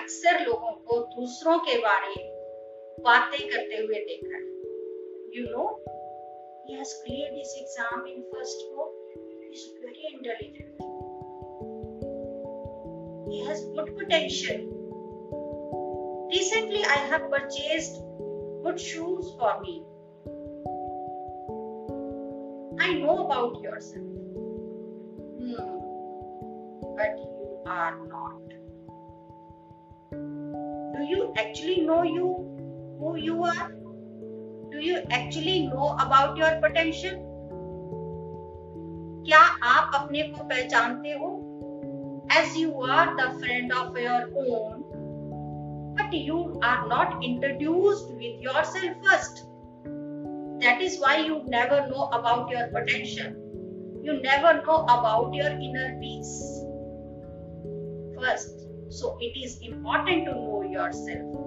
अक्सर लोगों को दूसरों के बारे बातें करते हुए देखा है। You know he has cleared this exam in first को is very intelligent for me I know about yourself but you are not you actually know you who you are? Do you actually know about your potential? क्या आप अपने को पहचानते हो as you are the friend of your own but you are not introduced with yourself first that is why you never know about your potential you never know about your inner peace first so it is important to know yourself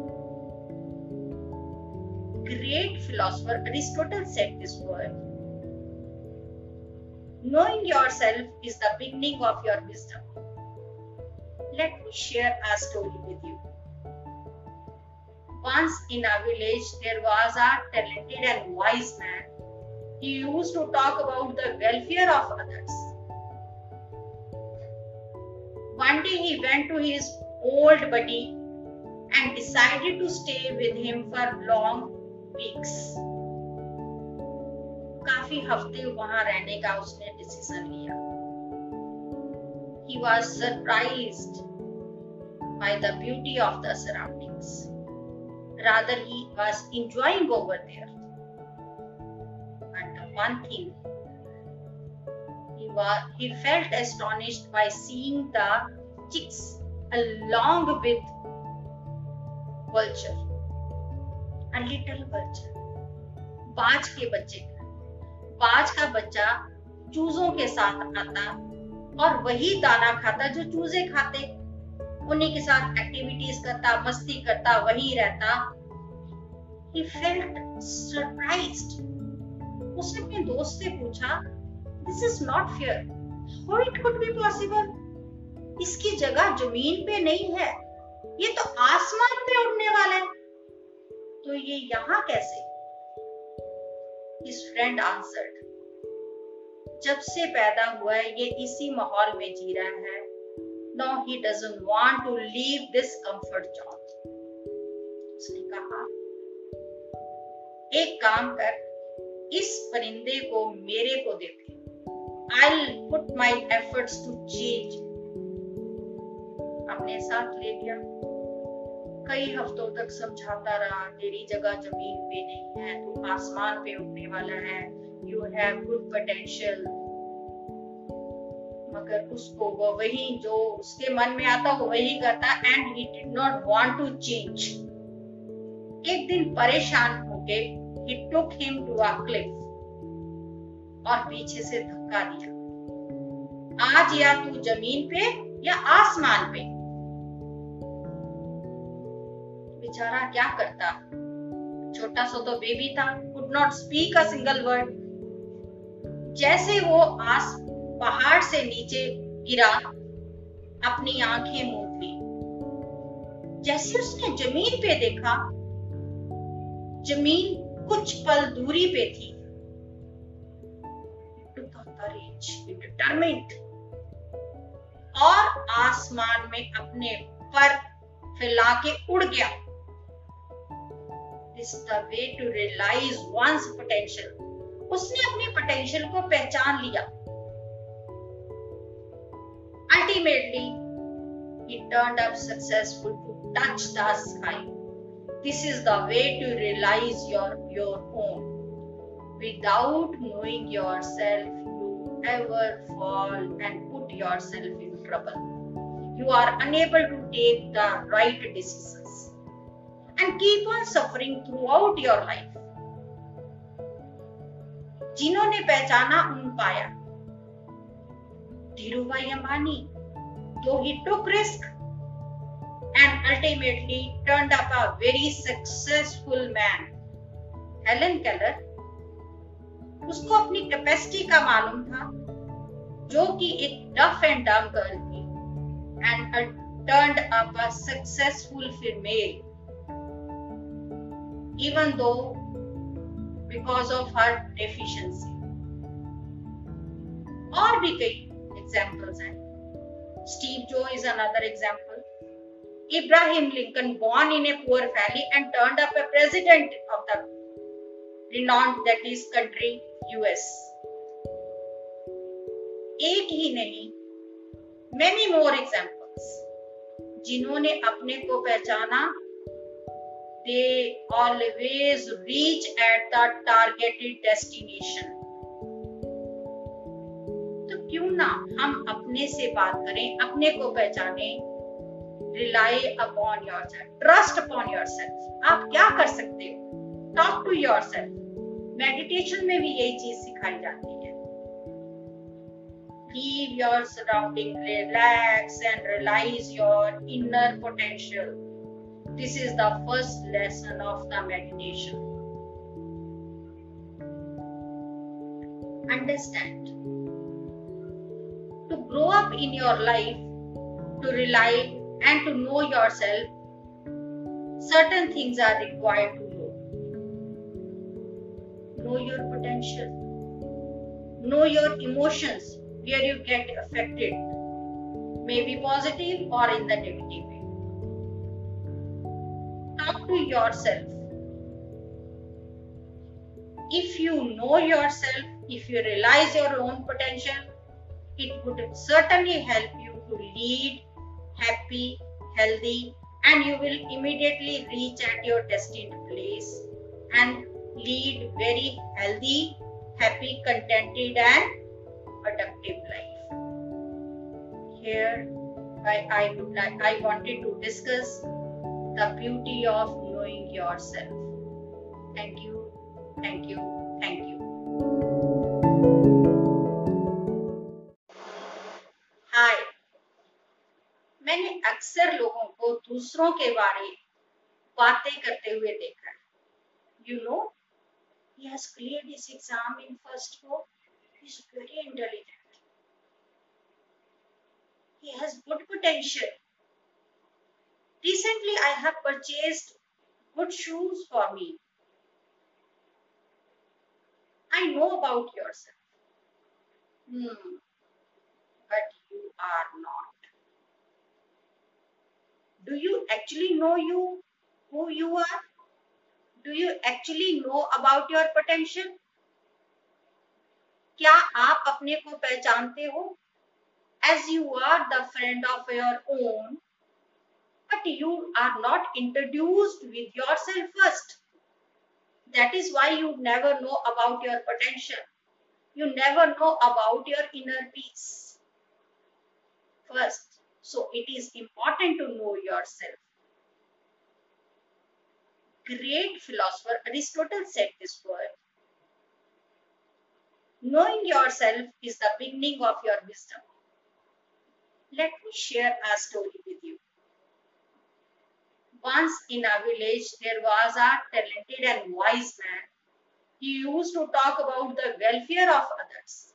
great philosopher Aristotle said this word. Knowing yourself is the beginning of your wisdom. Let me share a story with you. Once in a village, there was a talented and wise man. He used to talk about the welfare of others. One day he went to his old buddy and decided to stay with him for long weeks काफी हफ्ते वहां रहने का उसने decision लिया he was surprised by the beauty of the surroundings rather he was enjoying over there but one thing he was he felt astonished by seeing the chicks along with vulture, a little bird बाज के बच्चे बाज का बच्चा चूजों के साथ आता और वही दाना खाता जो चूजे खाते। उन्हीं के साथ एक्टिविटीज़ करता, मस्ती करता, वही रहता। He felt surprised उसने अपने दोस्त से पूछा this is not fair how it could be possible इसकी जगह ज़मीन पे नहीं है। ये तो आसमान पे उड़ने वाला है। तो ये यहाँ कैसे? फ्रेंड आंसर्ड जब से पैदा हुआ है, ये इसी माहौल में जी रहा है। No he doesn't want to leave this comfort zone उसने कहा, एक काम कर, इस परिंदे को मेरे को दे दे। I put my efforts to change अपने साथ ले गया कई हफ्तों तक समझाता रहा, तेरी जगह ज़मीन पे नहीं है, तू आसमान पे उठने वाला है। यू हैव गुड पोटेंशियल मगर उसको वो वही जो उसके मन में आता, वो वही करता and he did not want to change एक दिन परेशान होके he took him to a cliff और पीछे से धक्का दिया। आज या तू ज़मीन पे या आसमान पे? बेचारा क्या करता? छोटा सा तो बेबी था could not speak a single word जैसे वो आस पहाड़ से नीचे गिरा, अपनी आँखें मूंद ली। जैसे उसने ज़मीन पे देखा, ज़मीन कुछ पल दूरी पे थी। और आसमान में अपने पर फैला के उड़ गया। is the way to realize one's potential. उसने अपने पोटेंशियल को पहचान लिया Ultimately, he turned up successful to touch the sky. This is the way to realize your, your own. Without knowing yourself, you ever fall and put yourself in trouble. You are unable to take the right decision. And keep on suffering throughout your life. जिन्होंने पहचाना उन पाया Dhirubhai Ambani though he took risk and ultimately turned up a very successful man Helen Keller उसको अपनी capacity का मालूम था जो कि एक डफ एंड डम गर्ल थी and turned up a successful female, even though because of her deficiency. और भी कई एग्जाम्पल्स हैं स्टीव जो is another example Abraham Lincoln, born in a poor family and turned up a president of the renowned that is country US. एक ही नहीं many more examples जिन्होंने अपने को पहचाना they always reach at the targeted destination तो क्यों ना हम अपने से बात करें अपने को पहचाने rely upon yourself trust upon yourself आप क्या कर सकते हो talk to yourself meditation में भी यही चीज़ सिखाई जाती है leave your surrounding relax and realize your inner potential this is the first lesson of the meditation. Understand. To grow up in your life to rely and to know yourself certain things are required to know know your potential. Know your emotions where you get affected. Maybe positive or in the negative to yourself. If you know yourself if you realize your own potential it would certainly help you to lead happy healthy and you will immediately reach at your destined place and lead very healthy happy contented and productive life. Here i i would like i wanted to discuss the beauty of knowing yourself thank you thank you thank you हाय मैंने अक्सर लोगों को दूसरों के बारे बातें करते हुए देखा है you know he has cleared his exam in first go he's very intelligent he has good potential recently i have purchased good shoes for me i know about yourself hmm but you are not do you actually know you who you are do you actually know about your potential क्या आप अपने को पहचानते हो as you are the friend of your own but you are not introduced with yourself first that is why you never know about your potential you never know about your inner peace first so it is important to know yourself great philosopher Aristotle said this word. Knowing yourself is the beginning of your wisdom. Let me share a story with you. Once in a village, there was a talented and wise man. He used to talk about the welfare of others.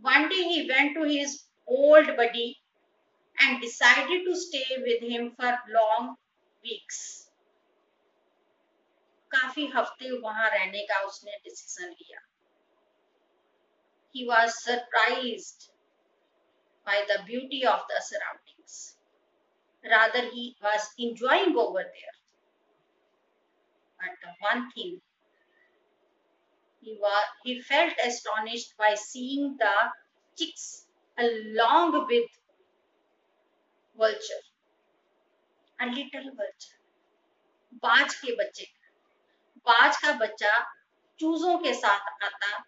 One day he went to his old buddy and decided to stay with him for long weeks काफी हफ्ते वहां रहने का उसने decision लिया he was surprised by the beauty of the surroundings Rather he was enjoying over there but the one thing he was he felt astonished by seeing the chicks along with vulture a little vulture बाज के बच्चे बाज का बच्चा चूजों के साथ आता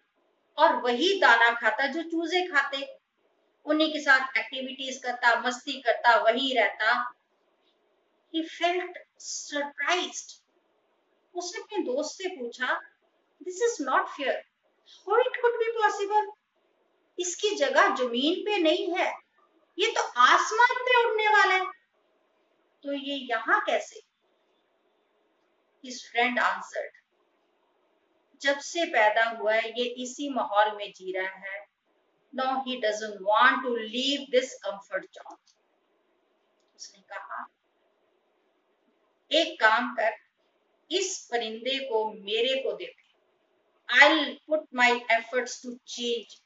और वही दाना खाता जो चूजे खाते उन्हीं के साथ एक्टिविटीज़ करता, मस्ती करता, वही रहता। Felt surprised उसने अपने दोस्त से पूछा this is not fair how it could be possible इसकी जगह ज़मीन पे नहीं है। ये तो आसमान पे उड़ने वाला है। तो ये यहाँ कैसे? His friend जब से पैदा हुआ है, ये इसी माहौल में जी रहा है। No he doesn't want to leave this comfort zone उसने कहा, एक काम कर, इस परिंदे को मेरे को दे दे। I put my efforts to change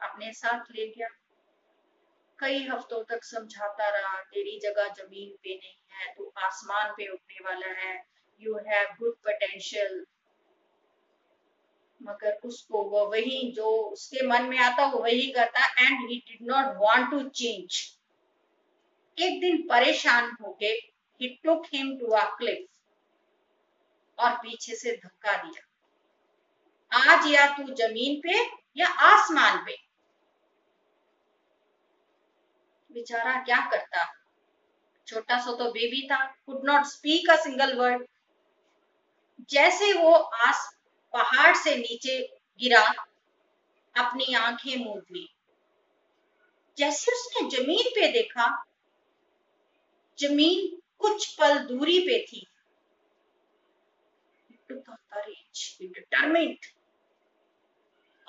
अपने साथ ले गया कई हफ्तों तक समझाता रहा, तेरी जगह ज़मीन पे नहीं है, तू आसमान पे उठने वाला है। यू हैव गुड पोटेंशियल मगर उसको वो वही जो उसके मन में आता वो वही करता and he did not want to change एक दिन परेशान होके he took him to a cliff और पीछे से धक्का दिया। आज या तू ज़मीन पे या आसमान पे? बेचारा क्या करता? छोटा सा तो बेबी था could not speak a single word जैसे वो आस पहाड़ से नीचे गिरा अपनी आँखें मूंद ली। जैसे उसने ज़मीन पे देखा, ज़मीन कुछ पल दूरी पे थी।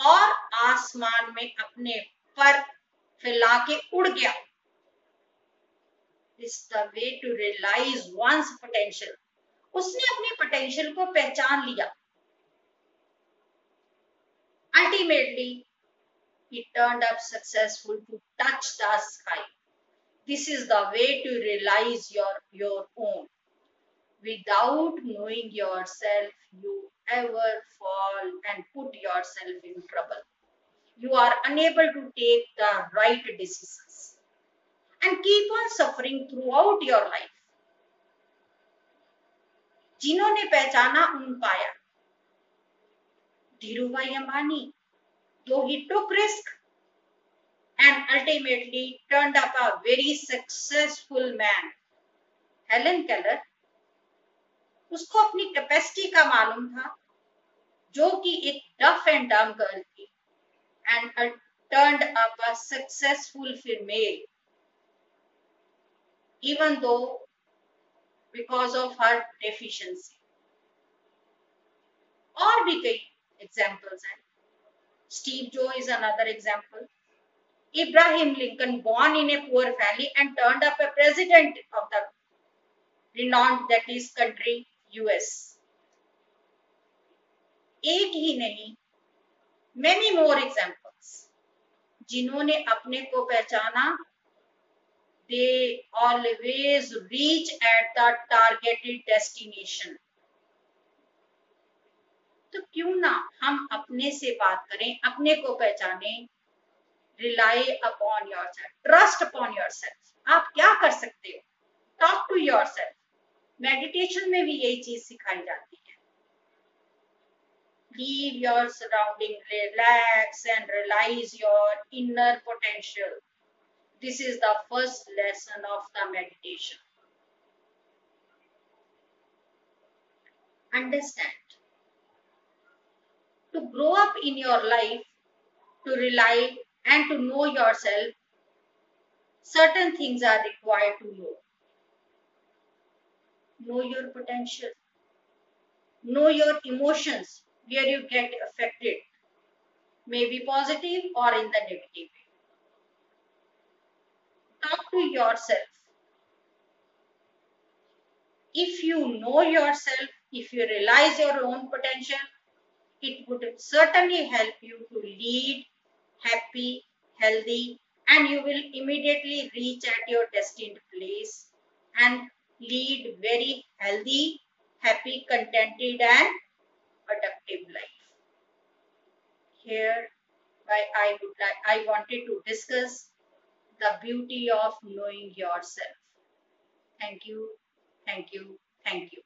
और आसमान में अपने पर फैला के उड़ गया। Is the way to realize one's potential उसने अपने पोटेंशियल को पहचान लिया। ultimately he turned up successful to touch the sky this is the way to realize your your own without knowing yourself you ever fall and put yourself in trouble you are unable to take the right decisions and keep on suffering throughout your life. जिन्होंने पहचाना उन पाया Dhirubhai Ambani though he took risk and ultimately turn up a very successful man Helen Keller उसको अपनी capacity का मालूम था, जो कि एक डफ एंड डम गर्ल थी and turn up a successful female even though because of her deficiency और भी कई examples हैं. Steve Joe is another example. Abraham Lincoln, born in a poor family and turned up a president of the renowned that is country US. एक ही नहीं many more examples जिन्होंने अपने को पहचाना they always reach at the targeted destination तो क्यों ना हम अपने से बात करें, अपने को पहचाने rely upon yourself trust upon yourself आप क्या कर सकते हो? Talk to yourself meditation में भी यही चीज़ सिखाई जाती है। Leave your surrounding relax and realise your inner potential this is the first lesson of the meditation understand To grow up in your life, to rely and to know yourself, certain things are required to know. Know your potential. Know your emotions, where you get affected, maybe positive or in the negative talk to yourself. If you know yourself, if you realize your own potential, it would certainly help you to lead happy, healthy, and you will immediately reach at your destined place and lead very healthy, happy, contented, and productive life. Here, I, would like I wanted to discuss the beauty of knowing yourself. Thank you, thank you, thank you.